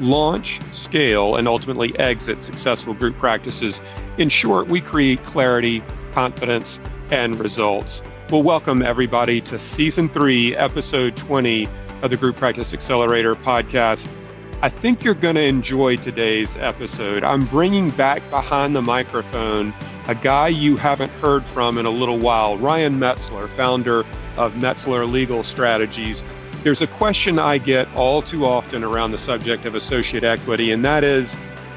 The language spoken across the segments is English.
launch, scale, and ultimately exit successful group practices. In short, we create clarity, confidence, and results. Well, welcome everybody to season three, episode 20 of the Group Practice Accelerator podcast. I think you're going to enjoy today's episode. I'm bringing back behind the microphone a guy you haven't heard from in a little while, Ryan Metzler, founder of Metzler Legal Strategies. There's a question I get all too often around the subject of associate equity, and that is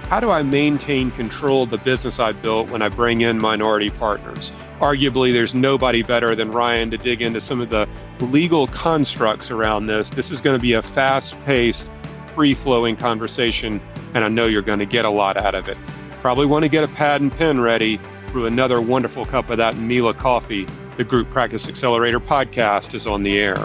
how do I maintain control of the business I built when I bring in minority partners? Arguably, there's nobody better than Ryan to dig into some of the legal constructs around this. This is going to be a fast paced, free flowing conversation, and I know you're going to get a lot out of it. Probably want to get a pad and pen ready through another wonderful cup of that Mila coffee. The Group Practice Accelerator podcast is on the air.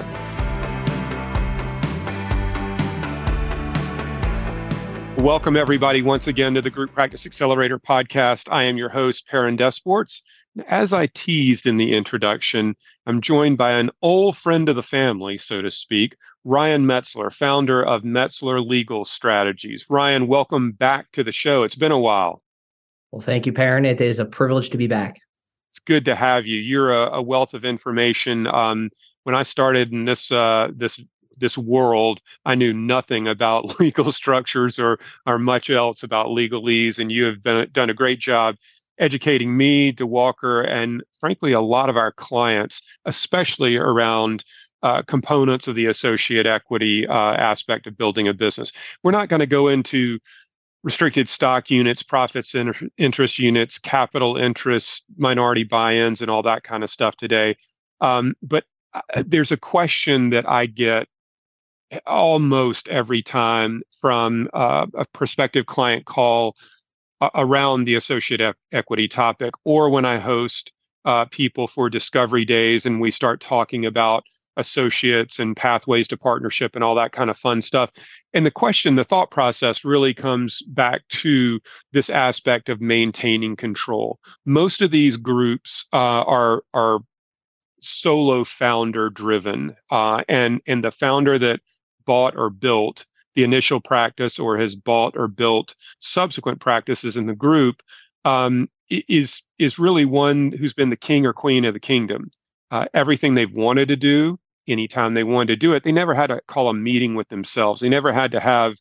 Welcome, everybody, once again to the Group Practice Accelerator podcast. I am your host, Perrin Desports. As I teased in the introduction, I'm joined by an old friend of the family, so to speak, Ryan Metzler, founder of Metzler Legal Strategies. Ryan, welcome back to the show. It's been a while. Well, thank you, Perrin. It is a privilege to be back. It's good to have you. You're a, a wealth of information. Um, when I started in this uh, this this world, I knew nothing about legal structures or or much else about legalese, and you have been, done a great job educating me, DeWalker, and frankly, a lot of our clients, especially around uh, components of the associate equity uh, aspect of building a business. We're not going to go into restricted stock units, profits, inter- interest units, capital interest, minority buy-ins, and all that kind of stuff today. Um, but uh, there's a question that I get almost every time from uh, a prospective client call around the associate e- equity topic, or when I host uh, people for discovery days and we start talking about associates and pathways to partnership and all that kind of fun stuff. And the question, the thought process really comes back to this aspect of maintaining control. Most of these groups uh, are are solo founder driven, uh, and and the founder that bought or built the initial practice or has bought or built subsequent practices in the group um, is is really one who's been the king or queen of the kingdom. Uh, everything they've wanted to do, anytime they wanted to do it, they never had to call a meeting with themselves. They never had to have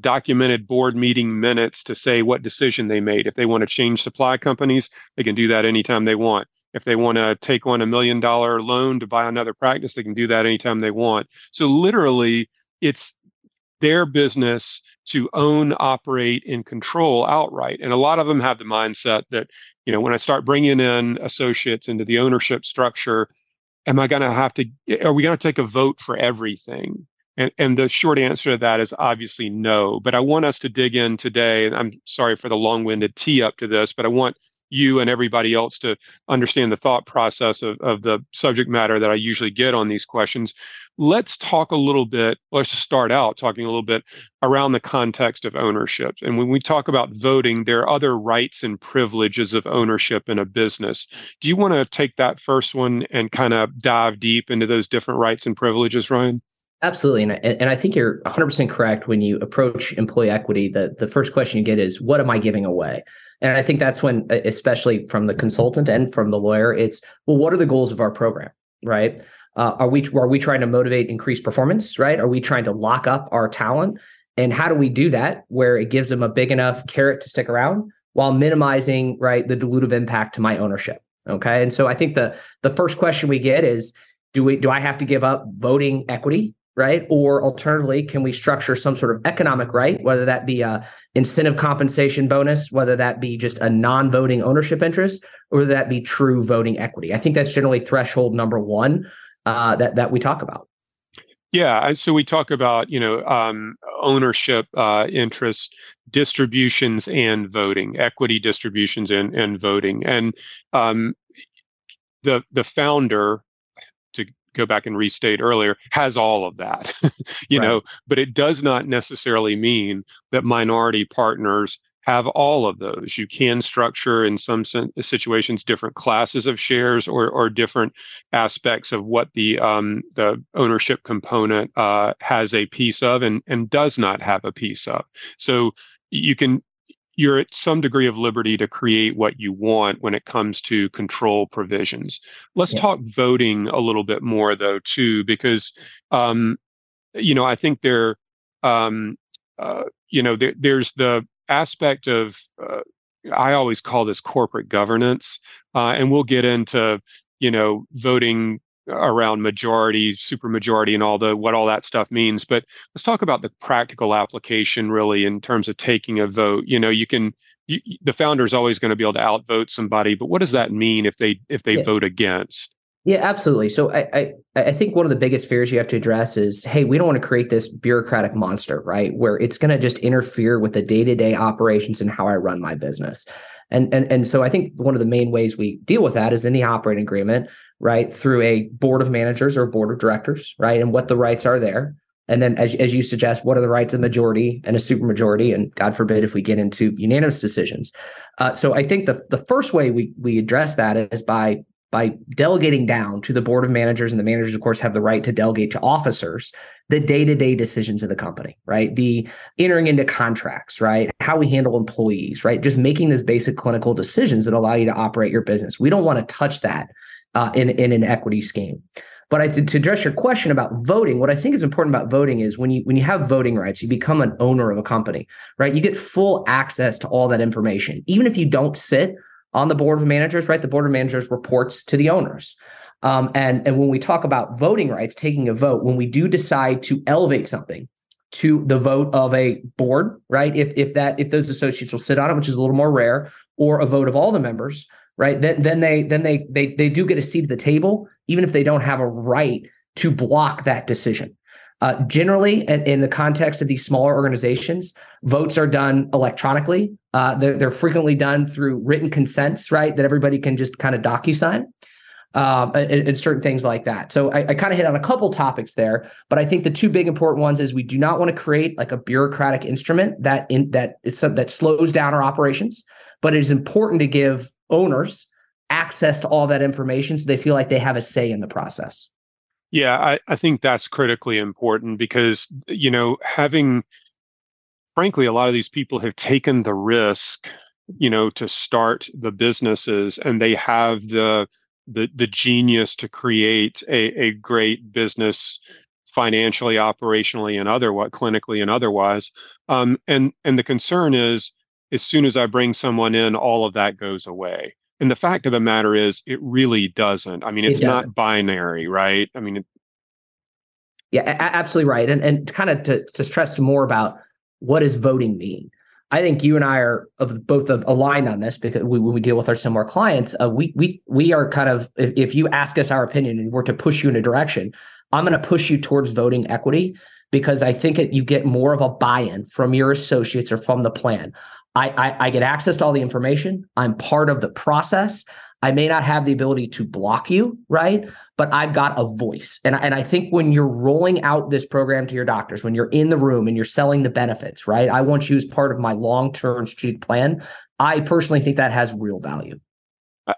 documented board meeting minutes to say what decision they made. If they want to change supply companies, they can do that anytime they want. If they want to take on a million dollar loan to buy another practice, they can do that anytime they want. So literally, it's their business to own, operate, and control outright. And a lot of them have the mindset that, you know, when I start bringing in associates into the ownership structure, am I going to have to, eh, are we going to take a vote for everything? And, and the short answer to that is obviously no. But I want us to dig in today. And I'm sorry for the long winded tee up to this, but I want you and everybody else to understand the thought process of, of the subject matter that I usually get on these questions. Let's talk a little bit, let's start out talking a little bit around the context of ownership. And when we talk about voting, there are other rights and privileges of ownership in a business. Do you want to take that first one and kind of dive deep into those different rights and privileges, Ryan? Absolutely, and, and I think you're 100% correct when you approach employee equity. The the first question you get is, "What am I giving away?" And I think that's when, especially from the consultant and from the lawyer, it's well, what are the goals of our program, right? Uh, are we are we trying to motivate increased performance, right? Are we trying to lock up our talent? And how do we do that where it gives them a big enough carrot to stick around while minimizing right the dilutive impact to my ownership? Okay, and so I think the the first question we get is, do we do I have to give up voting equity right? Or alternatively, can we structure some sort of economic right, whether that be a incentive compensation bonus, whether that be just a non-voting ownership interest, or that be true voting equity? I think that's generally threshold number one uh, that that we talk about. Yeah, so we talk about you know um, ownership uh, interests, distributions, and voting, equity distributions and and voting, and um, the the founder go back and restate earlier has all of that you right. know but it does not necessarily mean that minority partners have all of those. You can structure in some situations different classes of shares or, or different aspects of what the um, the ownership component uh, has a piece of and, and does not have a piece of. So you can you're at some degree of liberty to create what you want when it comes to control provisions. Let's yeah. talk voting a little bit more though too, because um, you know I think there um, uh, you know there, there's the aspect of uh, I always call this corporate governance, uh, and we'll get into you know voting around majority, supermajority, and all the what all that stuff means. But let's talk about the practical application, really, in terms of taking a vote. You know, you can you, the founder is always going to be able to outvote somebody, but what does that mean if they if they yeah. vote against? Yeah, absolutely. So I, I I think one of the biggest fears you have to address is, hey, we don't want to create this bureaucratic monster, right? Where it's going to just interfere with the day to day operations and how I run my business. And and and so I think one of the main ways we deal with that is in the operating agreement, right? Through a board of managers or board of directors, right? And what the rights are there. And then, as, as you suggest, what are the rights of majority and a supermajority? And God forbid if we get into unanimous decisions. Uh, so I think the, the first way we we address that is by by delegating down to the board of managers and the managers of course have the right to delegate to officers the day-to-day decisions of the company right the entering into contracts right how we handle employees right just making those basic clinical decisions that allow you to operate your business we don't want to touch that uh, in, in an equity scheme but I, to address your question about voting, what I think is important about voting is when you when you have voting rights, you become an owner of a company, right? You get full access to all that information, even if you don't sit on the board of managers, right? The board of managers reports to the owners. Um, and, and when we talk about voting rights, taking a vote, when we do decide to elevate something to the vote of a board, right? If if that if those associates will sit on it, which is a little more rare, or a vote of all the members, right? Then then they then they they they do get a seat at the table, even if they don't have a right to block that decision. Uh, generally, in, in, the context of these smaller organizations, votes are done electronically. Uh, they're, they're, frequently done through written consents, right? That everybody can just kind of docu-sign. Uh, and, and, certain things like that. So I, I kind of hit on a couple topics there, but I think the two big important ones is we do not want to create like a bureaucratic instrument that in, that is some, that slows down our operations, but it is important to give owners access to all that information so they feel like they have a say in the process. Yeah, I, I think that's critically important because, you know, having, frankly, a lot of these people have taken the risk, you know, to start the businesses and they have the, the, the genius to create a, a great business financially, operationally, and otherwise, clinically and otherwise. Um, and, and the concern is, as soon as I bring someone in, all of that goes away. And the fact of the matter is, it really doesn't. I mean, it's it not binary, right? I mean, it, yeah, a- absolutely right. And and kind of to to stress more about what does voting mean. I think you and I are of both of aligned on this because we, when we deal with our similar clients, uh, we we we are kind of if, if you ask us our opinion and we're to push you in a direction, I'm going to push you towards voting equity because I think it, you get more of a buy-in from your associates or from the plan. I, I, I get access to all the information. I'm part of the process. I may not have the ability to block you, right? But I've got a voice. And, and I think when you're rolling out this program to your doctors, when you're in the room and you're selling the benefits, right? I want you as part of my long term strategic plan. I personally think that has real value.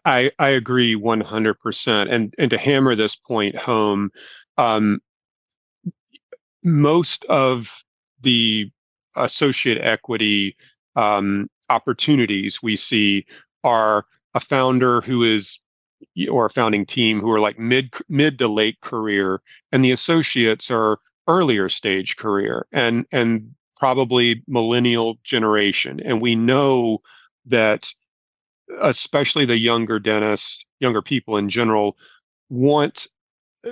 I, I agree 100%. And, and to hammer this point home, um, most of the associate equity um, opportunities. We see are a founder who is or a founding team who are like mid mid to late career and the associates are earlier stage career and and probably millennial generation. And we know that especially the younger dentists younger people in general want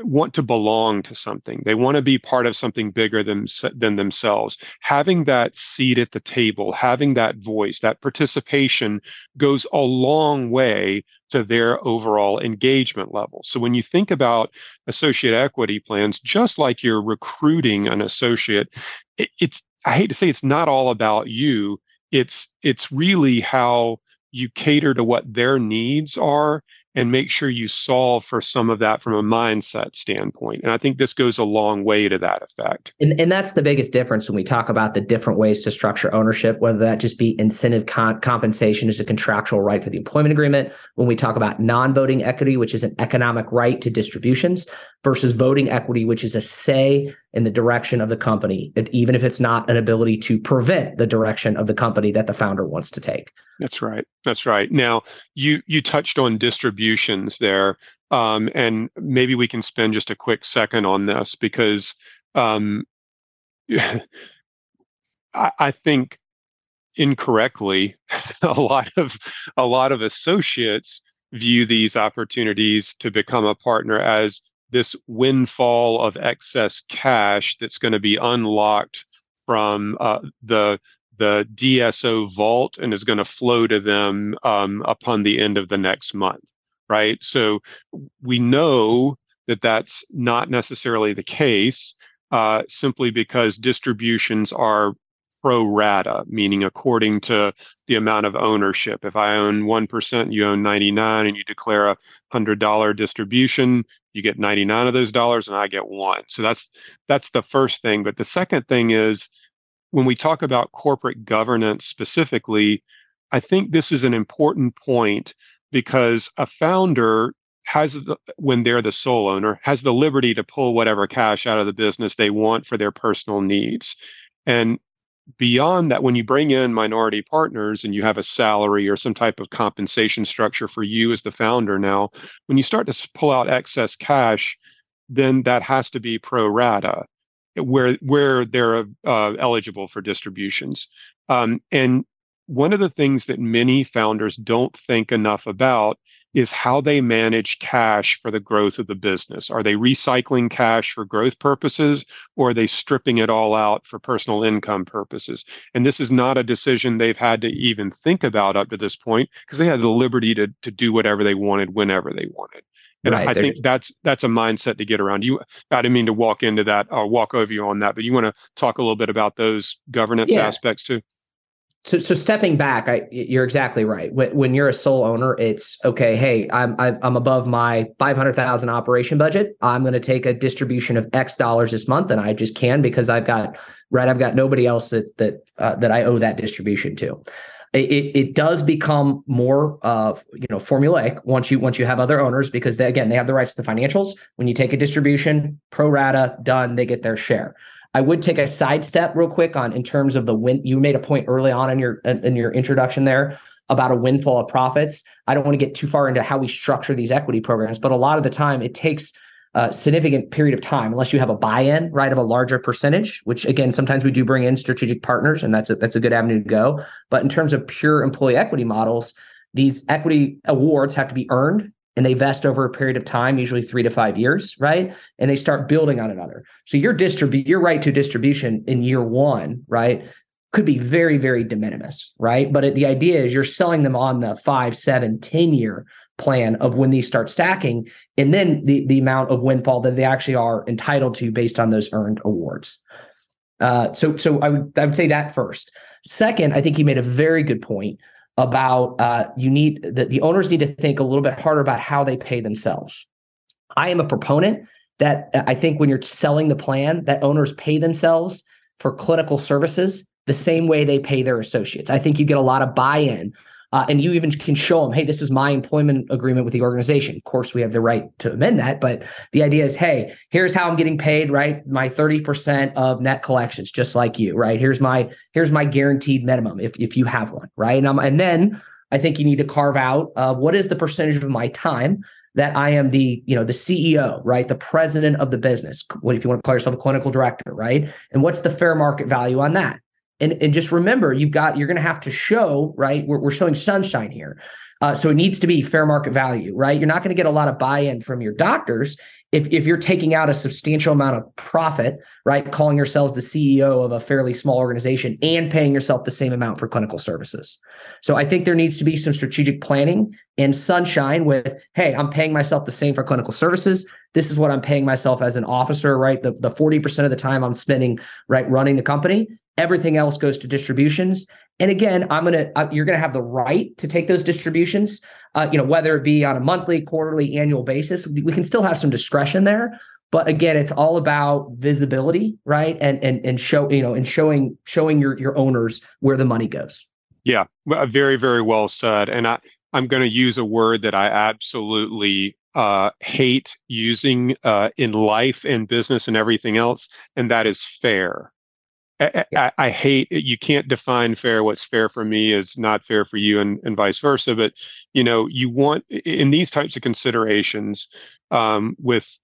want to belong to something. They want to be part of something bigger than, than themselves. Having that seat at the table, having that voice, that participation goes a long way to their overall engagement level. So when you think about associate equity plans, just like you're recruiting an associate, it, it's I hate to say it's not all about you. It's it's really how you cater to what their needs are and make sure you solve for some of that from a mindset standpoint. And I think this goes a long way to that effect. And, and that's the biggest difference when we talk about the different ways to structure ownership, whether that just be incentive con- compensation is a contractual right for the employment agreement, when we talk about non voting equity, which is an economic right to distributions, versus voting equity, which is a say in the direction of the company, even if it's not an ability to prevent the direction of the company that the founder wants to take. That's right. That's right. Now you you touched on distributions there, um, and maybe we can spend just a quick second on this because um, I, I think incorrectly a lot of a lot of associates view these opportunities to become a partner as this windfall of excess cash that's going to be unlocked from uh, the the DSO vault and is going to flow to them um, upon the end of the next month, right? So we know that that's not necessarily the case, uh, simply because distributions are pro rata, meaning according to the amount of ownership. If I own 1%, you own 99 and you declare a $100 distribution, you get 99 of those dollars and I get one. So that's that's the first thing, but the second thing is when we talk about corporate governance specifically, I think this is an important point because a founder has the, when they're the sole owner has the liberty to pull whatever cash out of the business they want for their personal needs and beyond that when you bring in minority partners and you have a salary or some type of compensation structure for you as the founder now when you start to pull out excess cash then that has to be pro rata where where they're uh, eligible for distributions. Um, and one of the things that many founders don't think enough about is how they manage cash for the growth of the business. Are they recycling cash for growth purposes or are they stripping it all out for personal income purposes? And this is not a decision they've had to even think about up to this point because they had the liberty to, to do whatever they wanted whenever they wanted. And right, I think that's that's a mindset to get around. You, I didn't mean to walk into that or walk over you on that, but you want to talk a little bit about those governance yeah. aspects too. So, so stepping back, I, you're exactly right. When, when you're a sole owner, it's okay. Hey, I'm I'm above my five hundred thousand operation budget. I'm going to take a distribution of X dollars this month, and I just can because I've got right. I've got nobody else that that uh, that I owe that distribution to it, it does become more uh, you know formulaic once you once you have other owners because they, again they have the rights to the financials when you take a distribution pro rata done they get their share i would take a sidestep real quick on in terms of the win you made a point early on in your in your introduction there about a windfall of profits i don't want to get too far into how we structure these equity programs but a lot of the time it takes uh, significant period of time, unless you have a buy-in, right, of a larger percentage. Which again, sometimes we do bring in strategic partners, and that's a, that's a good avenue to go. But in terms of pure employee equity models, these equity awards have to be earned, and they vest over a period of time, usually three to five years, right? And they start building on another. So your distribute your right to distribution in year one, right, could be very very de minimis, right? But the idea is you're selling them on the five, seven, ten year plan of when these start stacking and then the, the amount of windfall that they actually are entitled to based on those earned awards. Uh, so so I would I would say that first. Second, I think you made a very good point about uh, you need that the owners need to think a little bit harder about how they pay themselves. I am a proponent that uh, I think when you're selling the plan, that owners pay themselves for clinical services the same way they pay their associates. I think you get a lot of buy-in uh, and you even can show them, hey, this is my employment agreement with the organization. Of course, we have the right to amend that, but the idea is, hey, here's how I'm getting paid, right? My 30% of net collections, just like you, right? Here's my here's my guaranteed minimum if if you have one, right? And, I'm, and then I think you need to carve out uh, what is the percentage of my time that I am the, you know, the CEO, right? The president of the business. What if you want to call yourself a clinical director, right? And what's the fair market value on that? And, and just remember, you've got you're going to have to show right. We're, we're showing sunshine here, uh, so it needs to be fair market value, right? You're not going to get a lot of buy-in from your doctors if, if you're taking out a substantial amount of profit, right, calling yourselves the CEO of a fairly small organization and paying yourself the same amount for clinical services. So I think there needs to be some strategic planning and sunshine with, hey, I'm paying myself the same for clinical services. This is what I'm paying myself as an officer, right? The, the 40% of the time I'm spending, right, running the company. Everything else goes to distributions. And again, I'm gonna uh, you're gonna have the right to take those distributions. Uh, you know, whether it be on a monthly, quarterly, annual basis, we can still have some discretion there. But again, it's all about visibility, right? And and and show you know and showing showing your your owners where the money goes. Yeah, very very well said. And I I'm going to use a word that I absolutely uh, hate using uh, in life and business and everything else, and that is fair. I, I, I, hate you can't define fair. What's fair for me is not fair for you, and, and vice versa. But you know, you want in these types of considerations um, with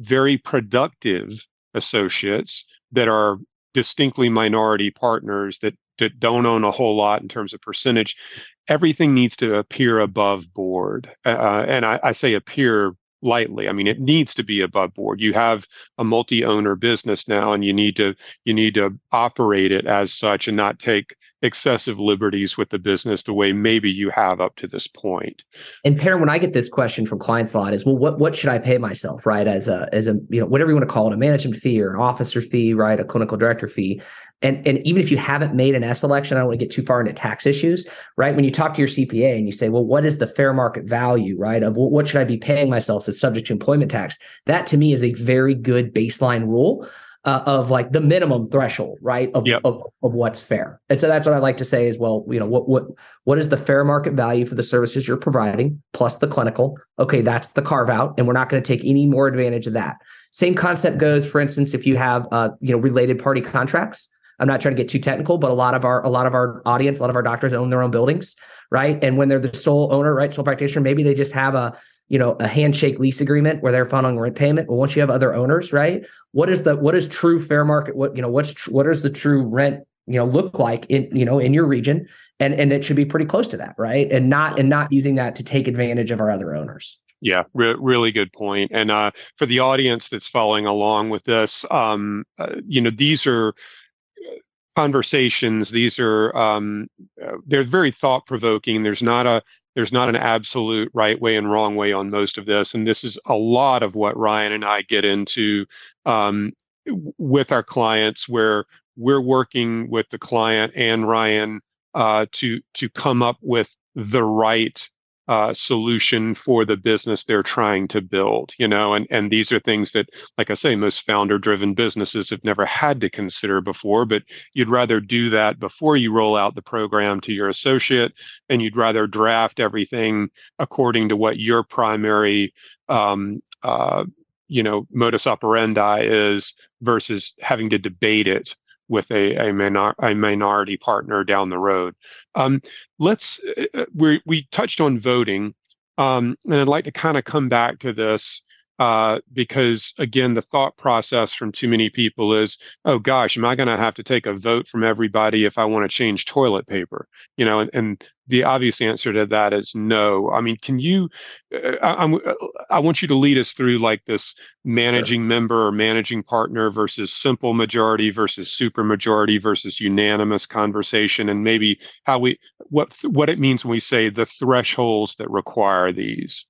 very productive associates that are distinctly minority partners that that don't own a whole lot in terms of percentage. Everything needs to appear above board, uh, and I, I say appear lightly. I mean, it needs to be above board. You have a multi-owner business now, and you need to you need to operate it as such, and not take excessive liberties with the business the way maybe you have up to this point. And Perrin, when I get this question from clients a lot, is well, what what should I pay myself, right? As a as a you know whatever you want to call it, a management fee or an officer fee, right? A clinical director fee and and even if you haven't made an S election, I don't want to get too far into tax issues, right? When you talk to your CPA and you say, well, what is the fair market value, right? Of what should I be paying myself that's subject to employment tax? That to me is a very good baseline rule uh, of like the minimum threshold, right? Of, yep. of of what's fair. And so that's what I like to say is, well, you know, what what what is the fair market value for the services you're providing plus the clinical? Okay, that's the carve out, and we're not going to take any more advantage of that. Same concept goes, for instance, if you have uh, you know related party contracts I'm not trying to get too technical, but a lot of our a lot of our audience, a lot of our doctors own their own buildings, right? And when they're the sole owner, right, sole practitioner, maybe they just have a you know a handshake lease agreement where they're funneling rent payment. But once you have other owners, right, what is the what is true fair market? What you know what's tr- what is the true rent you know look like in you know in your region? And and it should be pretty close to that, right? And not and not using that to take advantage of our other owners. Yeah, re- really good point. And uh, for the audience that's following along with this, um, uh, you know, these are conversations these are um, uh, they're very thought provoking there's not a there's not an absolute right way and wrong way on most of this and this is a lot of what ryan and i get into um, with our clients where we're working with the client and ryan uh, to to come up with the right uh, solution for the business they're trying to build you know and and these are things that like i say most founder driven businesses have never had to consider before but you'd rather do that before you roll out the program to your associate and you'd rather draft everything according to what your primary um, uh, you know modus operandi is versus having to debate it with a a, minor, a minority partner down the road. Um, let's uh, uh, we we touched on voting, um, and I'd like to kind of come back to this uh, because again, the thought process from too many people is, oh gosh, am I going to have to take a vote from everybody if I want to change toilet paper? You know, and, and the obvious answer to that is no. I mean, can you? Uh, I, am I want you to lead us through like this managing sure. member or managing partner versus simple majority versus super majority versus unanimous conversation, and maybe how we what what it means when we say the thresholds that require these.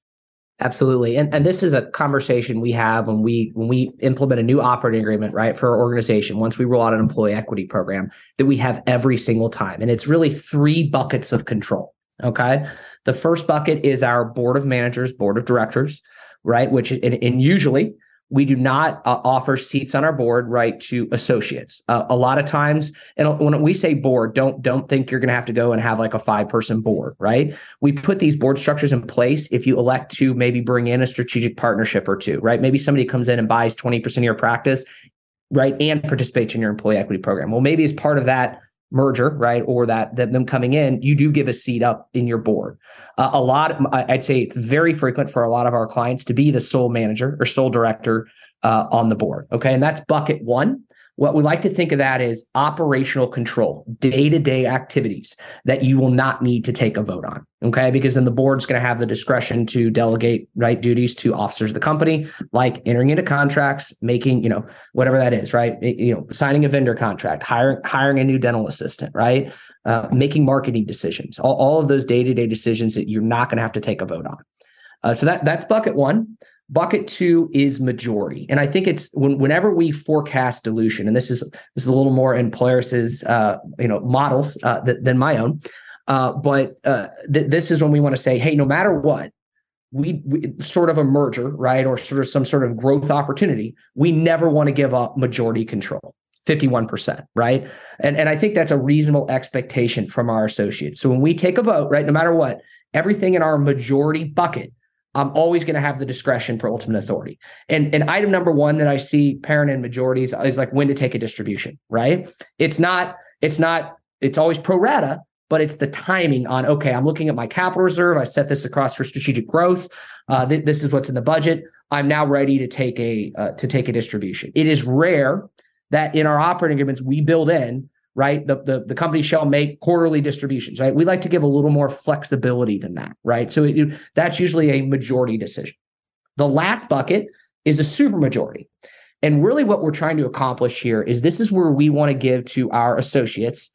Absolutely. And and this is a conversation we have when we when we implement a new operating agreement, right, for our organization, once we roll out an employee equity program that we have every single time. And it's really three buckets of control. Okay. The first bucket is our board of managers, board of directors, right? Which and, and usually we do not uh, offer seats on our board right to associates. Uh, a lot of times and when we say board don't don't think you're going to have to go and have like a five person board right? We put these board structures in place if you elect to maybe bring in a strategic partnership or two right? Maybe somebody comes in and buys 20% of your practice right and participates in your employee equity program. Well maybe as part of that merger, right, or that, that them coming in, you do give a seat up in your board. Uh, a lot, I'd say it's very frequent for a lot of our clients to be the sole manager or sole director uh, on the board. Okay, and that's bucket one. What we like to think of that is operational control, day to day activities that you will not need to take a vote on. Okay. Because then the board's going to have the discretion to delegate right duties to officers of the company, like entering into contracts, making, you know, whatever that is, right? You know, signing a vendor contract, hiring, hiring a new dental assistant, right? Uh, making marketing decisions, all, all of those day to day decisions that you're not going to have to take a vote on. Uh, so that that's bucket one. Bucket two is majority, and I think it's when, whenever we forecast dilution, and this is this is a little more in Polaris's uh, you know models uh, th- than my own, uh, but uh, th- this is when we want to say, hey, no matter what, we, we sort of a merger, right, or sort of some sort of growth opportunity, we never want to give up majority control. 51%, right? And, and I think that's a reasonable expectation from our associates. So when we take a vote, right, no matter what, everything in our majority bucket I'm always going to have the discretion for ultimate authority. And and item number one that I see Perrin and majorities is like when to take a distribution, right? It's not, it's not, it's always pro rata, but it's the timing on, okay, I'm looking at my capital reserve. I set this across for strategic growth. Uh, th- this is what's in the budget. I'm now ready to take a uh, to take a distribution. It is rare that in our operating agreements we build in right? The, the, the company shall make quarterly distributions, right? We like to give a little more flexibility than that, right? So it, that's usually a majority decision. The last bucket is a supermajority. And really what we're trying to accomplish here is this is where we want to give to our associates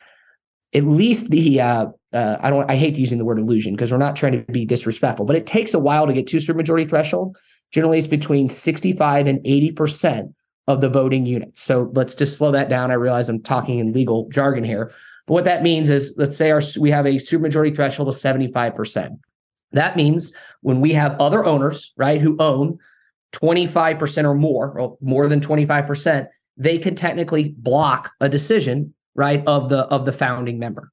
at least the uh, uh, I don't I hate using the word illusion because we're not trying to be disrespectful, but it takes a while to get to supermajority threshold. Generally, it's between 65 and 80 percent of the voting units. So let's just slow that down. I realize I'm talking in legal jargon here. But what that means is let's say our we have a supermajority threshold of 75%. That means when we have other owners, right, who own 25% or more, or more than 25%, they can technically block a decision, right, of the of the founding member.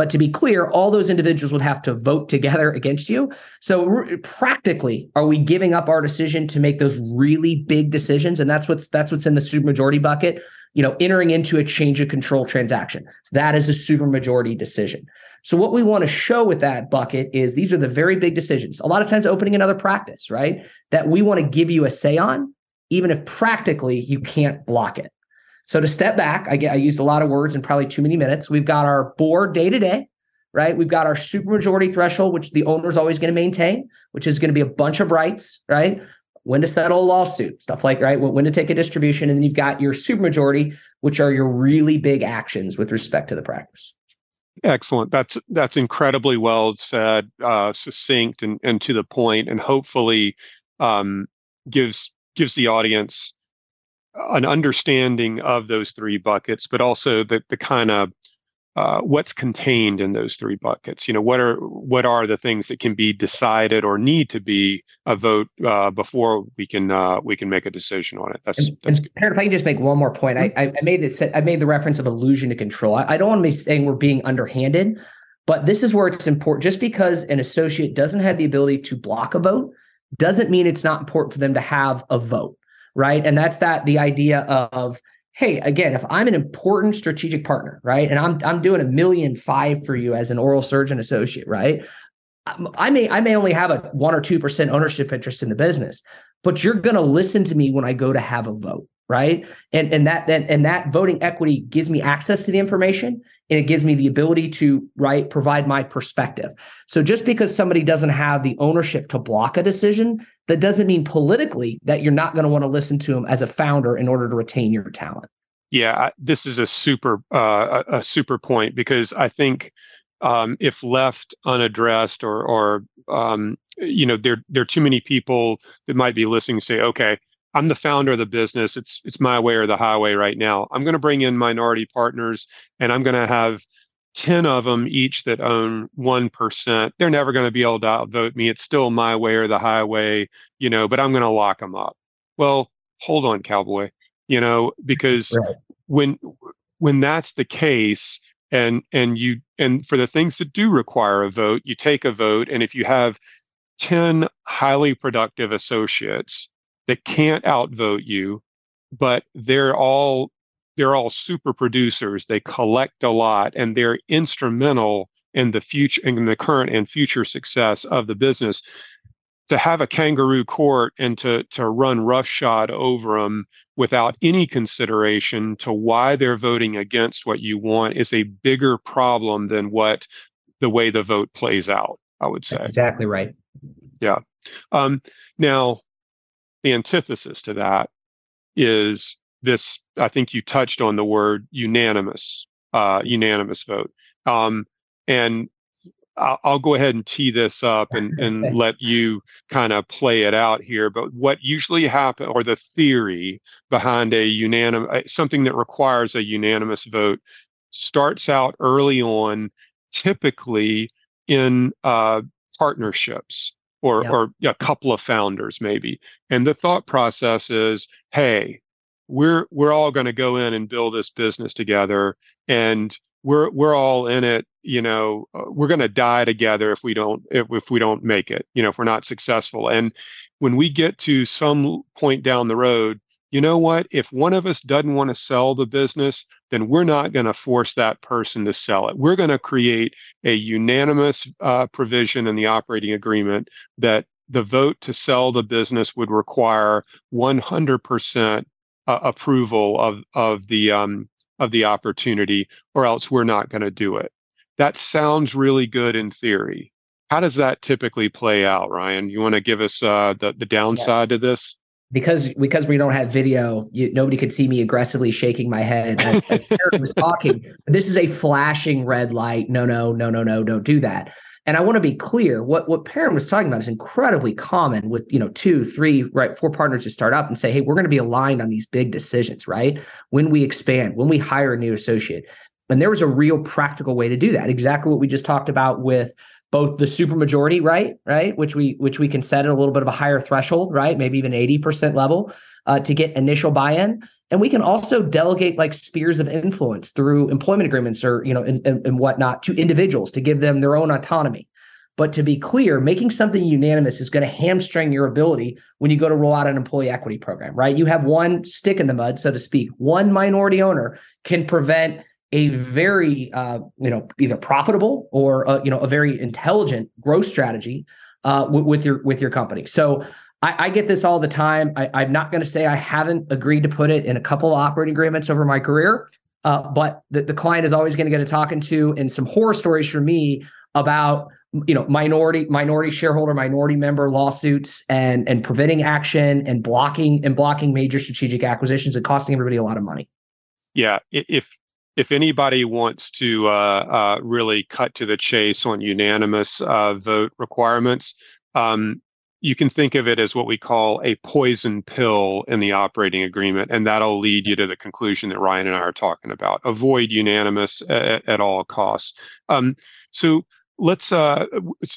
But to be clear, all those individuals would have to vote together against you. So practically, are we giving up our decision to make those really big decisions? And that's what's that's what's in the supermajority bucket. You know, entering into a change of control transaction. That is a supermajority decision. So what we want to show with that bucket is these are the very big decisions. A lot of times opening another practice, right? That we want to give you a say on, even if practically you can't block it. So to step back, I, get, I used a lot of words in probably too many minutes. We've got our board day to day, right? We've got our supermajority threshold, which the owner is always going to maintain, which is going to be a bunch of rights, right? When to settle a lawsuit, stuff like right, when to take a distribution, and then you've got your supermajority, which are your really big actions with respect to the practice. Excellent. That's that's incredibly well said, uh, succinct, and and to the point, and hopefully um, gives gives the audience an understanding of those three buckets, but also the the kind of uh, what's contained in those three buckets. You know, what are what are the things that can be decided or need to be a vote uh, before we can uh, we can make a decision on it. That's and, that's and Perrin, if I can just make one more point, mm-hmm. I, I made this I made the reference of illusion to control. I, I don't want to be saying we're being underhanded, but this is where it's important. Just because an associate doesn't have the ability to block a vote doesn't mean it's not important for them to have a vote right? And that's that the idea of hey, again, if I'm an important strategic partner, right, and I'm I'm doing a million five for you as an oral surgeon associate, right? I may I may only have a one or two percent ownership interest in the business, but you're going to listen to me when I go to have a vote, right? And and that and, and that voting equity gives me access to the information and it gives me the ability to right provide my perspective. So just because somebody doesn't have the ownership to block a decision, that doesn't mean politically that you're not going to want to listen to them as a founder in order to retain your talent. Yeah, I, this is a super uh, a, a super point because I think um, if left unaddressed or or um, you know there there are too many people that might be listening say okay I'm the founder of the business. It's it's my way or the highway right now. I'm going to bring in minority partners, and I'm going to have ten of them each that own one percent. They're never going to be able to outvote me. It's still my way or the highway, you know. But I'm going to lock them up. Well, hold on, cowboy. You know, because right. when when that's the case, and and you and for the things that do require a vote, you take a vote, and if you have 10 highly productive associates that can't outvote you, but they're all they're all super producers. They collect a lot and they're instrumental in the future in the current and future success of the business. to have a kangaroo court and to to run roughshod over them without any consideration to why they're voting against what you want is a bigger problem than what the way the vote plays out. I would say exactly right. Yeah. Um, now, the antithesis to that is this. I think you touched on the word unanimous, uh, unanimous vote. Um, and I'll, I'll, go ahead and tee this up and, and let you kind of play it out here. But what usually happens, or the theory behind a unanimous, something that requires a unanimous vote, starts out early on, typically in uh, partnerships or yep. or a couple of founders maybe. And the thought process is, hey, we're we're all going to go in and build this business together, and we're we're all in it you know uh, we're going to die together if we don't if, if we don't make it you know if we're not successful and when we get to some point down the road you know what if one of us doesn't want to sell the business then we're not going to force that person to sell it we're going to create a unanimous uh, provision in the operating agreement that the vote to sell the business would require 100% uh, approval of of the um, of the opportunity, or else we're not going to do it. That sounds really good in theory. How does that typically play out, Ryan? You want to give us uh, the the downside yeah. to this? Because because we don't have video, you, nobody could see me aggressively shaking my head as, as was talking. This is a flashing red light. No, no, no, no, no, don't do that. And I want to be clear, what what Perrin was talking about is incredibly common with you know two, three, right, four partners to start up and say, hey, we're going to be aligned on these big decisions, right? When we expand, when we hire a new associate. And there was a real practical way to do that. Exactly what we just talked about with both the supermajority, right, right, which we which we can set at a little bit of a higher threshold, right, maybe even eighty percent level uh, to get initial buy-in, and we can also delegate like spheres of influence through employment agreements or you know and, and, and whatnot to individuals to give them their own autonomy. But to be clear, making something unanimous is going to hamstring your ability when you go to roll out an employee equity program, right? You have one stick in the mud, so to speak. One minority owner can prevent a very, uh, you know, either profitable or uh, you know a very intelligent growth strategy uh, w- with your with your company. So I, I get this all the time. I, am not going to say I haven't agreed to put it in a couple of operating agreements over my career, uh, but the, the client is always going to get a talking to and some horror stories for me about you know minority minority shareholder minority member lawsuits and and preventing action and blocking and blocking major strategic acquisitions and costing everybody a lot of money yeah if if anybody wants to uh, uh, really cut to the chase on unanimous uh, vote requirements um, you can think of it as what we call a poison pill in the operating agreement, and that'll lead you to the conclusion that Ryan and I are talking about. Avoid unanimous at, at all costs. Um, so let's, uh,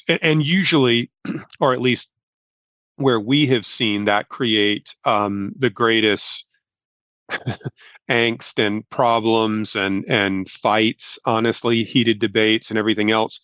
and usually, or at least where we have seen that create um, the greatest angst and problems and and fights, honestly, heated debates and everything else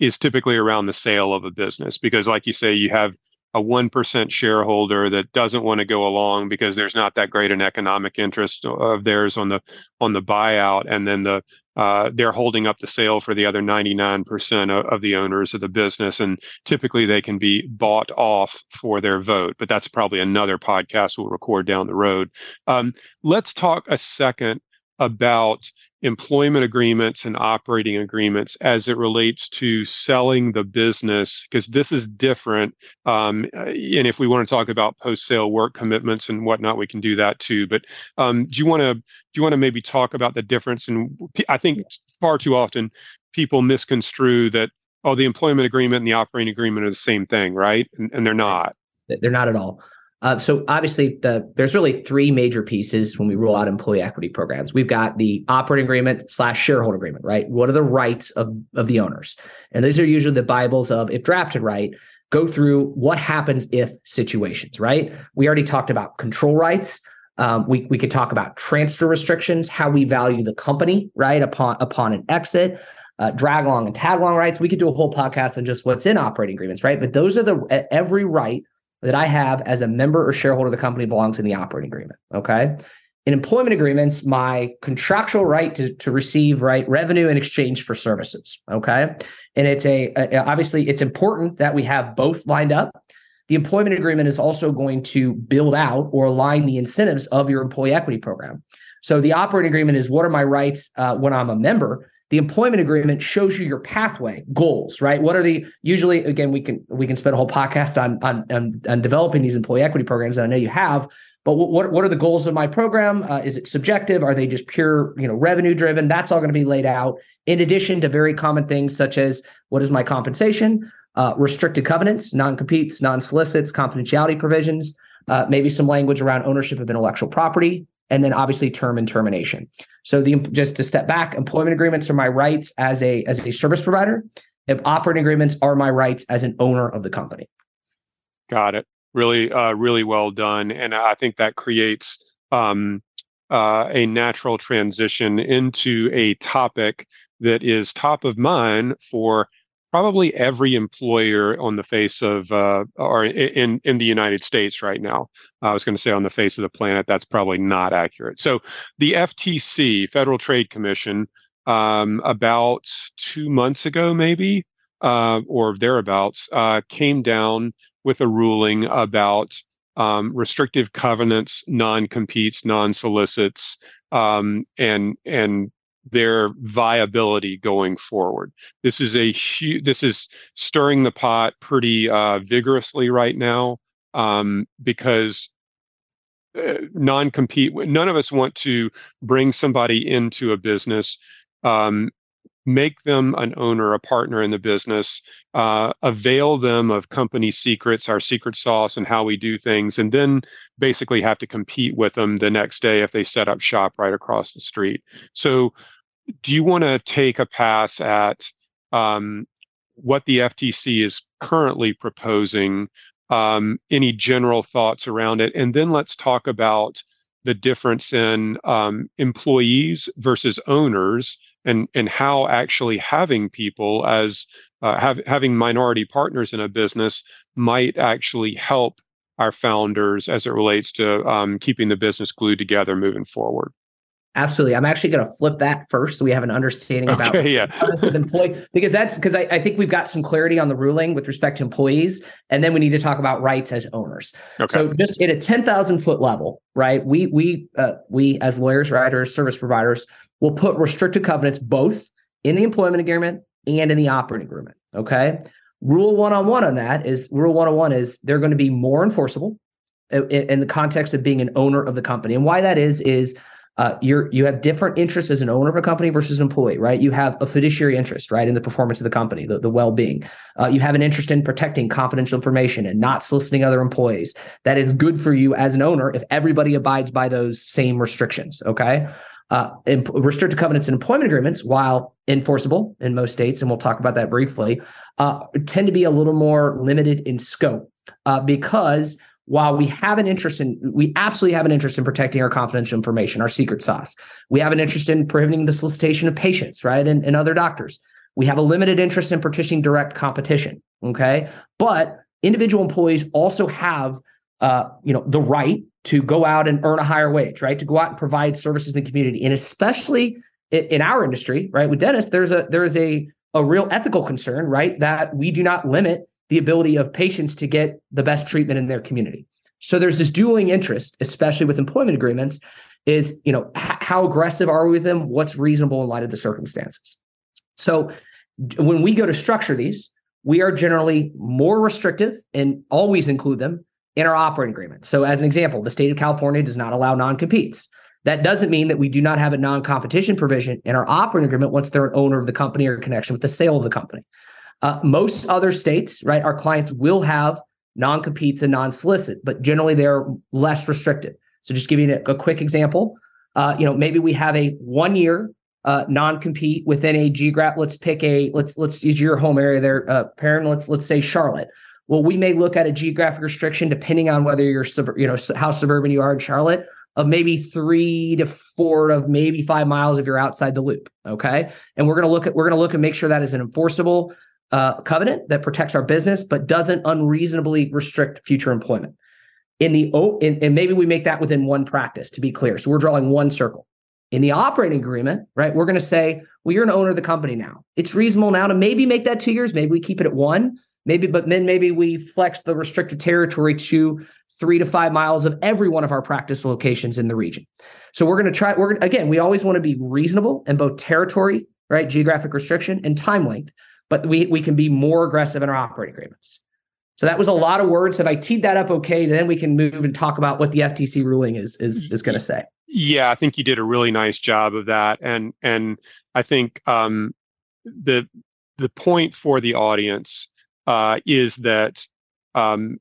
is typically around the sale of a business because like you say you have a 1% shareholder that doesn't want to go along because there's not that great an economic interest of theirs on the on the buyout and then the uh, they're holding up the sale for the other 99% of, of, the owners of the business and typically they can be bought off for their vote but that's probably another podcast we'll record down the road. Um, let's talk a second about employment agreements and operating agreements as it relates to selling the business because this is different um, and if we want to talk about post-sale work commitments and whatnot we can do that too but um, do you want to do you want to maybe talk about the difference and i think far too often people misconstrue that oh the employment agreement and the operating agreement are the same thing right? And, and they're not. They're not at all uh, so obviously, the, there's really three major pieces when we roll out employee equity programs. We've got the operating agreement slash shareholder agreement, right? What are the rights of of the owners? And these are usually the bibles of if drafted right, go through what happens if situations, right? We already talked about control rights. Um, we we could talk about transfer restrictions, how we value the company, right? Upon upon an exit. Uh, drag along and tag along rights. We could do a whole podcast on just what's in operating agreements, right? But those are the every right that I have as a member or shareholder of the company belongs in the operating agreement. Okay. In employment agreements, my contractual right to, to receive right revenue in exchange for services. Okay. And it's a, a obviously it's important that we have both lined up. the employment agreement is also going to build out or align the incentives of your employee equity program. So the operating agreement is what are my rights uh, when I'm a member. The employment agreement shows you your pathway goals, right? What are the usually again we can we can spend a whole podcast on on on, on developing these employee equity programs. I know you have, but what what are the goals of my program? Uh, is it subjective? Are they just pure you know revenue driven? That's all going to be laid out in addition to very common things such as what is my compensation, uh, restricted covenants, non competes, non solicits, confidentiality provisions, uh, maybe some language around ownership of intellectual property, and then obviously term and termination. So the just to step back, employment agreements are my rights as a as a service provider. If operating agreements are my rights as an owner of the company. Got it. Really, uh, really well done, and I think that creates um, uh, a natural transition into a topic that is top of mind for probably every employer on the face of uh, or in in the United States right now. I was going to say on the face of the planet. That's probably not accurate. So the FTC, Federal Trade Commission, um, about two months ago, maybe uh, or thereabouts, uh, came down with a ruling about um, restrictive covenants, non-competes, non-solicits, um, and and their viability going forward. This is a huge. This is stirring the pot pretty uh, vigorously right now um, because uh, non-compete. None of us want to bring somebody into a business. Um, make them an owner, a partner in the business, uh, avail them of company secrets, our secret sauce, and how we do things, and then basically have to compete with them the next day if they set up shop right across the street. So do you want to take a pass at um, what the FTC is currently proposing? Um, any general thoughts around it? And then let's talk about the difference in um, employees versus owners and and how actually having people as uh, have, having minority partners in a business might actually help our founders as it relates to um, keeping the business glued together moving forward. Absolutely. I'm actually going to flip that first so we have an understanding okay, about yeah. with employee because that's because I, I, think we've got some clarity on the ruling with respect to employees, and then we need to talk about rights as owners. Okay. So just at a 10,000 foot level, right? We we uh, we as lawyers, right, or service providers will put restricted covenants both in the employment agreement and in the operating agreement. Okay. Rule one on one on that is rule one on one is they're going to be more enforceable in, in the context of being an owner of the company. And why that is is uh, you're you have different interests as an owner of a company versus an employee, right? You have a fiduciary interest, right, in the performance of the company, the, the well-being. Uh, you have an interest in protecting confidential information and not soliciting other employees. That is good for you as an owner if everybody abides by those same restrictions. Okay. Uh, restricted covenants and employment agreements, while enforceable in most states, and we'll talk about that briefly, uh, tend to be a little more limited in scope uh, because while we have an interest in, we absolutely have an interest in protecting our confidential information, our secret sauce. We have an interest in prohibiting the solicitation of patients, right, and, and other doctors. We have a limited interest in partitioning direct competition. Okay, but individual employees also have, uh, you know, the right to go out and earn a higher wage, right? To go out and provide services in the community, and especially in, in our industry, right, with dentists, there's a there is a a real ethical concern, right, that we do not limit the ability of patients to get the best treatment in their community. So there's this dueling interest, especially with employment agreements, is you know h- how aggressive are we with them? What's reasonable in light of the circumstances? So when we go to structure these, we are generally more restrictive and always include them in our operating agreement. So as an example, the state of California does not allow non-competes. That doesn't mean that we do not have a non-competition provision in our operating agreement once they're an owner of the company or connection with the sale of the company. Uh, most other states, right, our clients will have non-competes and non-solicit, but generally they're less restricted. So just you a, a quick example. Uh, you know, maybe we have a one-year uh, non-compete within a geographic. Let's pick a let's let's use your home area there, uh. Let's let's say Charlotte. Well, we may look at a geographic restriction depending on whether you're sub, you know how suburban you are in Charlotte of maybe three to four of maybe five miles if you're outside the loop. Okay, and we're gonna look at we're gonna look and make sure that is an enforceable uh, covenant that protects our business but doesn't unreasonably restrict future employment. In the oh, in, and maybe we make that within one practice to be clear. So we're drawing one circle. In the operating agreement, right? We're going to say, well, you're an owner of the company now. It's reasonable now to maybe make that two years. Maybe we keep it at one. Maybe, but then maybe we flex the restricted territory to three to five miles of every one of our practice locations in the region. So we're going to try, we're again, we always want to be reasonable in both territory, right? Geographic restriction and time length, but we, we can be more aggressive in our operating agreements. So that was a lot of words. If I teed that up okay, then we can move and talk about what the FTC ruling is is is going to say. Yeah, I think you did a really nice job of that, and and I think um, the the point for the audience uh, is that um,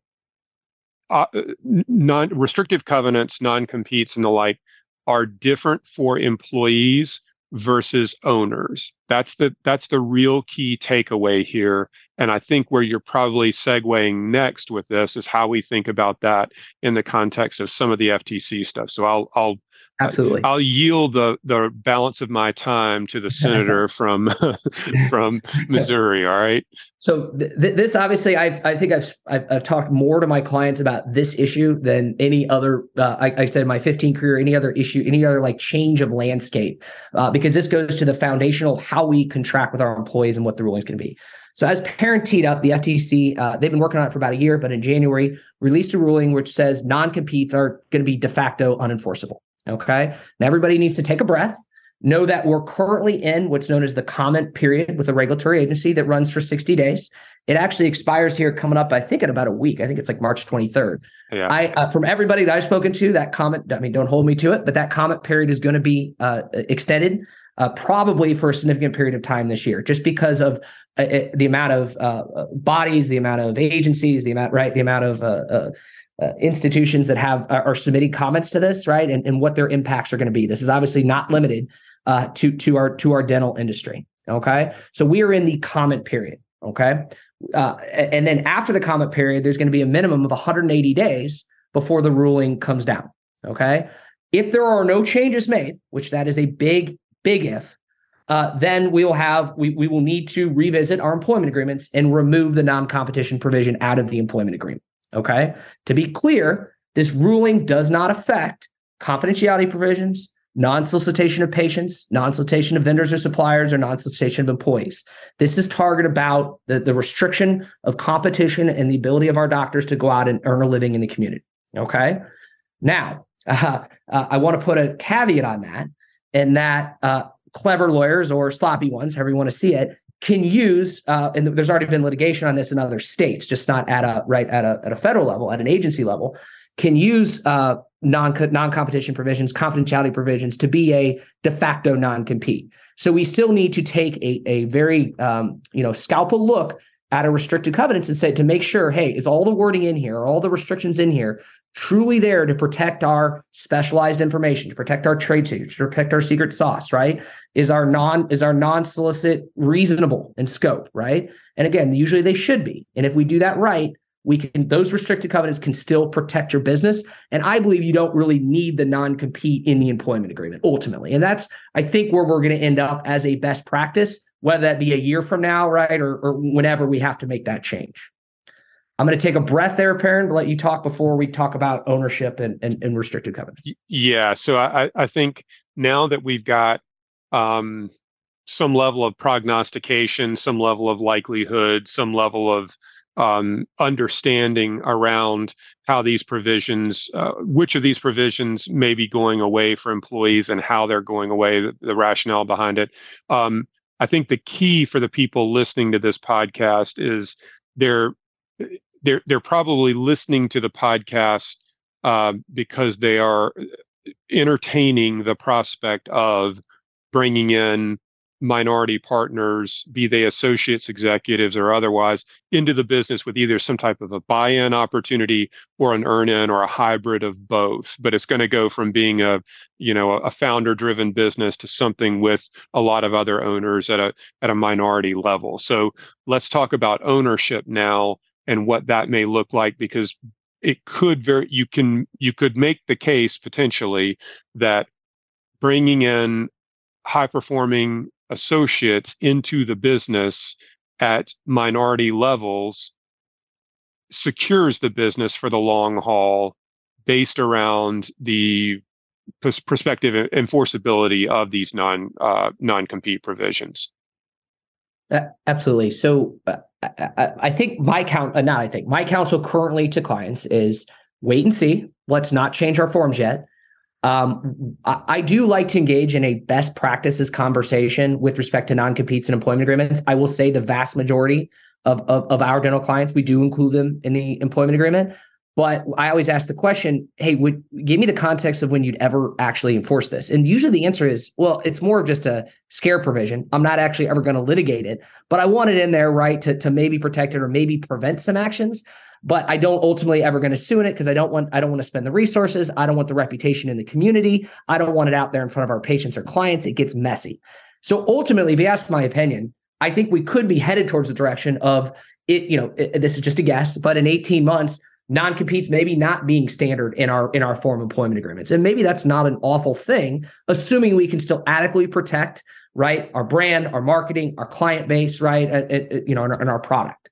uh, non restrictive covenants, non competes, and the like are different for employees versus owners. That's the that's the real key takeaway here. And I think where you're probably segueing next with this is how we think about that in the context of some of the FTC stuff. So I'll I'll Absolutely. I'll yield the the balance of my time to the senator from from Missouri. All right. So th- this obviously, I've I think I've, I've, I've talked more to my clients about this issue than any other. Uh, I, I, said my 15 career, any other issue, any other like change of landscape, uh, because this goes to the foundational how we contract with our employees and what the rulings to be. So as Perrin teed up, the FTC, uh, they've been working on it for about a year, but in January released a ruling which says non-competes are going to be de facto unenforceable. Okay. Now everybody needs to take a breath. Know that we're currently in what's known as the comment period with a regulatory agency that runs for 60 days. It actually expires here coming up, I think, in about a week. I think it's like March 23rd. Yeah. I, uh, from everybody that I've spoken to, that comment, I mean, don't hold me to it, but that comment period is going to be uh, extended uh, probably for a significant period of time this year, just because of uh, uh, the amount of uh, bodies, the amount of agencies, the amount, right, the amount of uh, institutions that have uh, are submitting comments to this, right, and, and what their impacts are going to be. This is obviously not limited uh, to to our to our dental industry. Okay, so we are in the comment period. Okay, uh, and then after the comment period, there's going to be a minimum of 180 days before the ruling comes down. Okay, if there are no changes made, which that is a big big if, then we will have we, we will need to revisit our employment agreements and remove the non-competition provision out of the employment agreement. Okay. To be clear, this ruling does not affect confidentiality provisions, non solicitation of patients, non solicitation of vendors or suppliers, or non solicitation of employees. This is targeted about the, the restriction of competition and the ability of our doctors to go out and earn a living in the community. Okay. Now, uh, uh, I want to put a caveat on that, and that uh, clever lawyers or sloppy ones, however you want to see it, can use, uh, and there's already been litigation on this in other states, just not at a right at a at a federal level, at an agency level, can use uh, non non competition provisions, confidentiality provisions to be a de facto non compete. So we still need to take a a very um, you know scalpel look at a restricted covenants and say to make sure, hey, is all the wording in here, all the restrictions in here truly there to protect our specialized information, to protect our trade secrets, to protect our secret sauce, right? Is our non is our non-solicit reasonable in scope, right? And again, usually they should be. And if we do that right, we can those restricted covenants can still protect your business. And I believe you don't really need the non-compete in the employment agreement ultimately. And that's I think where we're going to end up as a best practice, whether that be a year from now, right? Or, or whenever we have to make that change. I'm going to take a breath there, Perrin, to let you talk before we talk about ownership and, and, and restricted covenants. Yeah. So I, I think now that we've got um, some level of prognostication, some level of likelihood, some level of um, understanding around how these provisions, uh, which of these provisions may be going away for employees and how they're going away, the, the rationale behind it. Um, I think the key for the people listening to this podcast is they're they're they're probably listening to the podcast uh, because they are entertaining the prospect of bringing in minority partners, be they associates, executives, or otherwise, into the business with either some type of a buy-in opportunity or an earn-in or a hybrid of both. But it's going to go from being a, you know, a founder-driven business to something with a lot of other owners at a at a minority level. So let's talk about ownership now and what that may look like because it could very you can you could make the case potentially that bringing in high performing associates into the business at minority levels secures the business for the long haul based around the prospective enforceability of these non uh, non compete provisions. Uh, absolutely. So uh, I, I, think my count, uh, not I think my counsel currently to clients is wait and see. Let's not change our forms yet. Um, I, I, do like to engage in a best practices conversation with respect to non-competes and employment agreements. I will say the vast majority of, of, of our dental clients, we do include them in the employment agreement. But I always ask the question, hey, would give me the context of when you'd ever actually enforce this? And usually the answer is, well, it's more of just a scare provision. I'm not actually ever going to litigate it, but I want it in there, right, to, to maybe protect it or maybe prevent some actions. But I don't ultimately ever going to sue in it because I don't want I don't want to spend the resources. I don't want the reputation in the community. I don't want it out there in front of our patients or clients. It gets messy. So ultimately, if you ask my opinion, I think we could be headed towards the direction of it. You know, it, this is just a guess, but in 18 months non-competes maybe not being standard in our in our form employment agreements and maybe that's not an awful thing assuming we can still adequately protect right our brand our marketing our client base right uh, uh, uh, you know and, and our product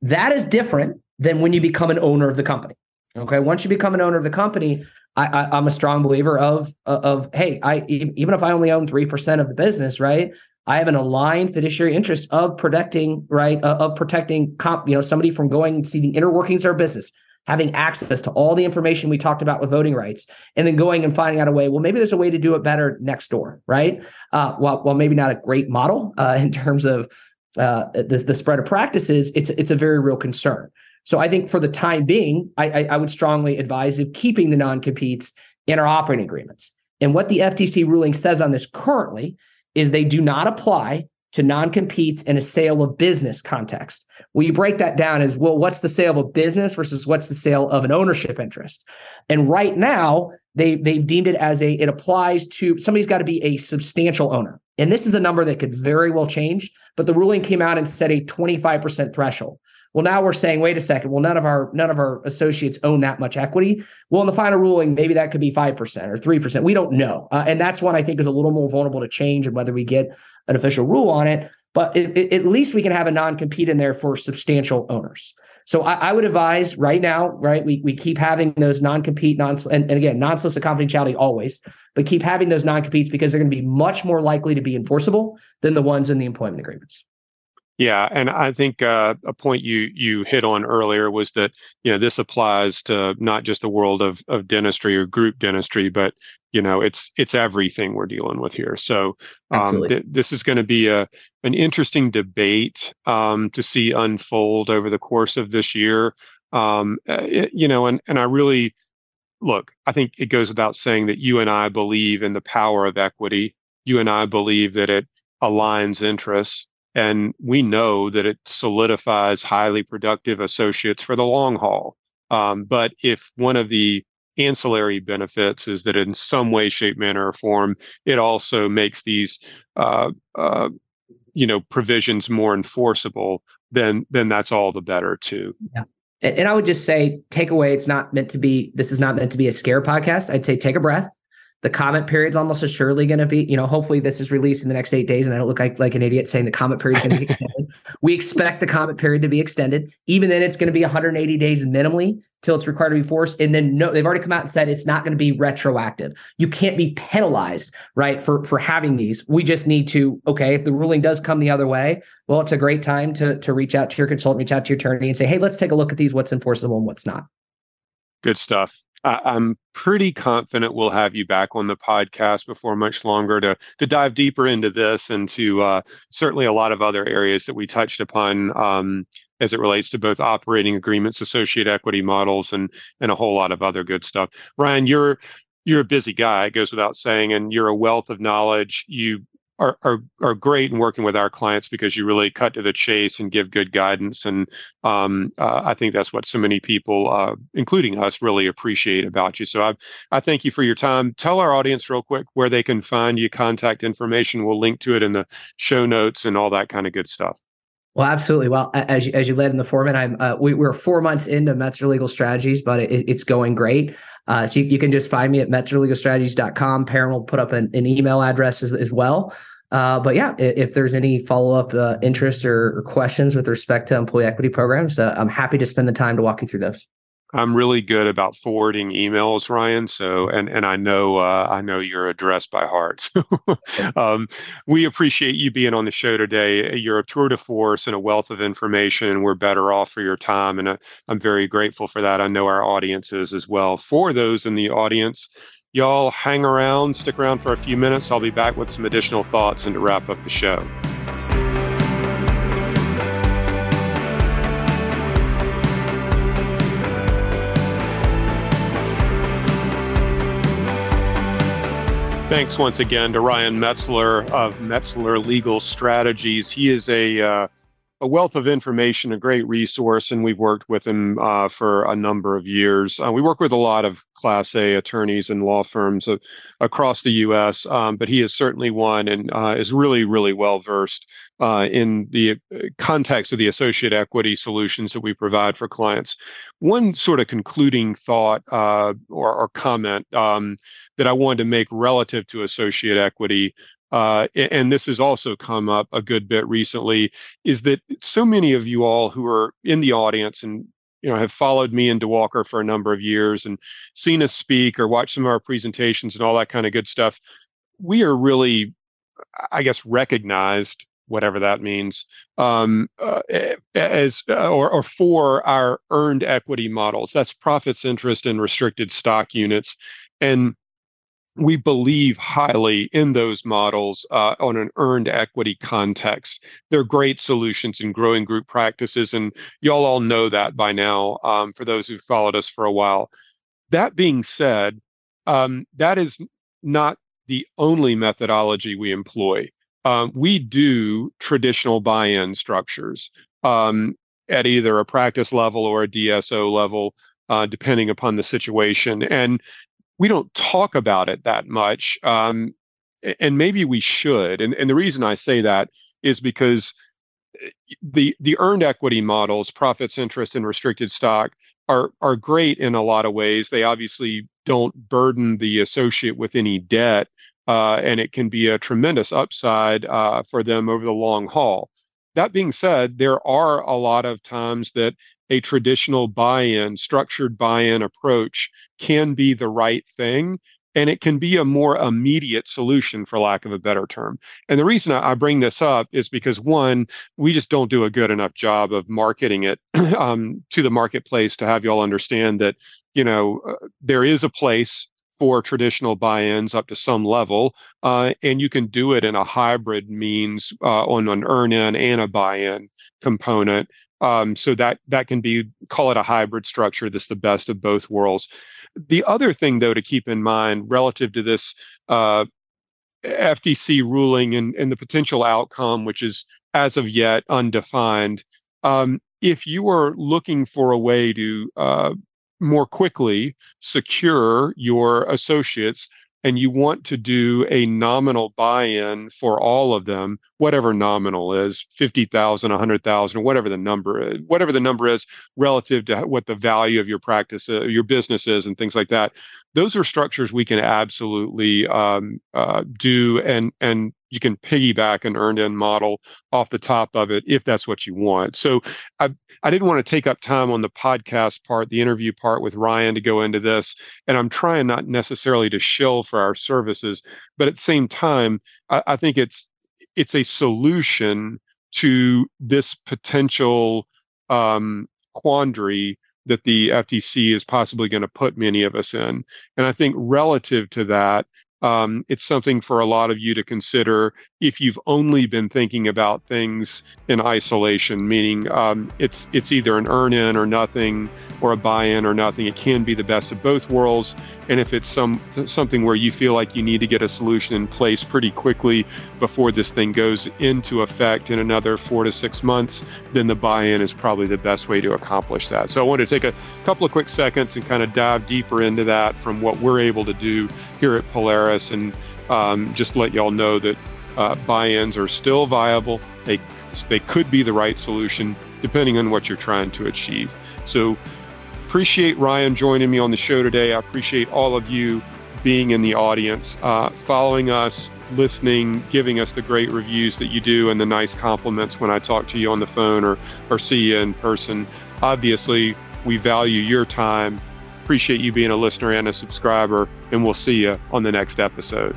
that is different than when you become an owner of the company okay once you become an owner of the company I, I, am a strong believer of of hey I even if I only own three percent of the business, right? I have an aligned fiduciary interest of protecting, right, uh, of protecting, comp, you know, somebody from going and see the inner workings of our business, having access to all the information we talked about with voting rights, and then going and finding out a way. Well, maybe there's a way to do it better next door, right? Uh, well, well, maybe not a great model uh, in terms of uh, the, the spread of practices. It's it's a very real concern. So I think for the time being, I, I, I would strongly advise of keeping the non competes in our operating agreements. And what the FTC ruling says on this currently is they do not apply to non-competes in a sale of business context. Well, you break that down as well, what's the sale of a business versus what's the sale of an ownership interest? And right now, they they've deemed it as a it applies to somebody's got to be a substantial owner. And this is a number that could very well change, but the ruling came out and set a 25% threshold. Well, now we're saying, wait a second. Well, none of our none of our associates own that much equity. Well, in the final ruling, maybe that could be five percent or three percent. We don't know, uh, and that's one I think is a little more vulnerable to change and whether we get an official rule on it. But it, it, at least we can have a non-compete in there for substantial owners. So I, I, would advise right now, right? We we keep having those non-compete, non and, and again, non-solicit confidentiality always, but keep having those non-competes because they're going to be much more likely to be enforceable than the ones in the employment agreements. Yeah, and I think uh, a point you you hit on earlier was that you know this applies to not just the world of of dentistry or group dentistry, but you know it's it's everything we're dealing with here. So um, th- this is going to be a an interesting debate um, to see unfold over the course of this year. Um, it, you know, and and I really look. I think it goes without saying that you and I believe in the power of equity. You and I believe that it aligns interests and we know that it solidifies highly productive associates for the long haul. Um, but if one of the ancillary benefits is that in some way, shape, manner, or form, it also makes these uh, uh, you know provisions more enforceable, then then that's all the better too. Yeah. And I would just say, take away. It's not meant to be. This is not meant to be a scare podcast. I'd say take a breath the comment period's almost assuredly going to be, you know, hopefully this is released in the next eight days and I don't look like, like an idiot saying the comment period is going to be extended. we expect the comment period to be extended. Even then, it's going to be 180 days minimally till it's required to be forced. And then no, they've already come out and said it's not going to be retroactive. You can't be penalized, right, for for having these. We just need to, okay, if the ruling does come the other way, well, it's a great time to to reach out to your consultant, reach out to your attorney and say, hey, let's take a look at these, what's enforceable and what's not. Good stuff. I'm pretty confident we'll have you back on the podcast before much longer to to dive deeper into this and to uh, certainly a lot of other areas that we touched upon um, as it relates to both operating agreements, associate equity models, and and a whole lot of other good stuff. Ryan, you're you're a busy guy, it goes without saying, and you're a wealth of knowledge. You are, are are great in working with our clients because you really cut to the chase and give good guidance. And um, uh, I think that's what so many people uh, including us really appreciate about you. So I I thank you for your time. Tell our audience real quick where they can find you contact information. We'll link to it in the show notes and all that kind of good stuff well, absolutely. Well, as you, as you led in the format, I'm uh, we, are four months into Metzler Legal Strategies, but it, it's going great. Uh, so you, you, can just find me at metzlerlegalstrategies.com. Perrin will put up an, an email address as, as well. Uh, but yeah, if, if, there's any follow up uh, interest or, or, questions with respect to employee equity programs, uh, I'm happy to spend the time to walk you through those. I'm really good about forwarding emails, Ryan. So, and and I know uh, I know your address by heart. So, um, we appreciate you being on the show today. You're a tour de force and a wealth of information. We're better off for your time, and uh, I'm very grateful for that. I know our audience is as well. For those in the audience, y'all hang around, stick around for a few minutes. I'll be back with some additional thoughts and to wrap up the show. Thanks once again to Ryan Metzler of Metzler Legal Strategies. He is a uh, a wealth of information, a great resource, and we've worked with him uh, for a number of years. Uh, we work with a lot of Class A attorneys and law firms uh, across the U.S., um, but he is certainly one and uh, is really, really well versed uh, in the uh, context of the associate equity solutions that we provide for clients. One sort of concluding thought or, or, comment um, that I wanted to make relative to associate equity uh, and this has also come up a good bit recently, is that so many of you all who are in the audience and you know have followed me and DeWalker for a number of years and seen us speak or watched some of our presentations and all that kind of good stuff, we are really, I guess, recognized whatever that means, um, uh, as uh, or, or for our earned equity models. That's profits, interest, and restricted stock units. And we believe highly in those models uh, on an earned equity context. They're great solutions in growing group practices, and y'all all know that by now um, for those who've followed us for a while. That being said, um, that is not the only methodology we employ. Um, we do traditional buy in structures um, at either a practice level or a DSO level. Uh, depending upon the situation. And we don't talk about it that much. Um, and maybe we should. And, and the reason I say that is because eh, the the earned equity models, profits, interest, and restricted stock are are great in a lot of ways. They obviously don't burden the associate with any debt, uh, and it can be a tremendous upside uh, for them over the long haul. That being said, there are a lot of times that a traditional buy in, structured buy in approach can be the right thing. And it can be a more immediate solution, for lack of a better term. And the reason I bring this up is because one, we just don't do a good enough job of marketing it um, to the marketplace to have y'all understand that, you know, uh, there is a place for traditional buy-ins up to some level, uh, and you can do it in a hybrid means uh, on an earn-in and a buy-in component. Um, so that that can be call it a hybrid structure. That's the best of both worlds. The other thing, though, to keep in mind relative to this uh, FTC ruling and, and the potential outcome, which is as of yet undefined, um, if you are looking for a way to uh, more quickly secure your associates and you want to do a nominal buy-in for all of them whatever nominal is 50,000 100,000 or whatever the number is whatever the number is relative to what the value of your practice uh, your business is and things like that. Those are structures we can absolutely um, uh, do and and you can piggyback an earned in model off the top of it if that's what you want. So I I didn't want to take up time on the podcast part, the interview part with Ryan to go into this. And I'm trying not necessarily to shill for our services, but at the same time, I, I think it's it's a solution to this potential um, quandary that the FTC is possibly going to put many of us in. And I think relative to that, um, it's something for a lot of you to consider if you've only been thinking about things in isolation, meaning um, it's it's either an earn in or nothing, or a buy in or nothing. It can be the best of both worlds. And if it's some something where you feel like you need to get a solution in place pretty quickly before this thing goes into effect in another four to six months, then the buy in is probably the best way to accomplish that. So I want to take a couple of quick seconds and kind of dive deeper into that from what we're able to do here at Polaris and um, just let y'all know that uh, buy-ins are still viable. They they could be the right solution depending on what you're trying to achieve. So appreciate Ryan joining me on the show today. I appreciate all of you being in the audience, uh, following us, listening, giving us the great reviews that you do, and the nice compliments when I talk to you on the phone or or see you in person. Obviously, We value your time. Appreciate you being a listener and a subscriber, and we'll see you on the next episode.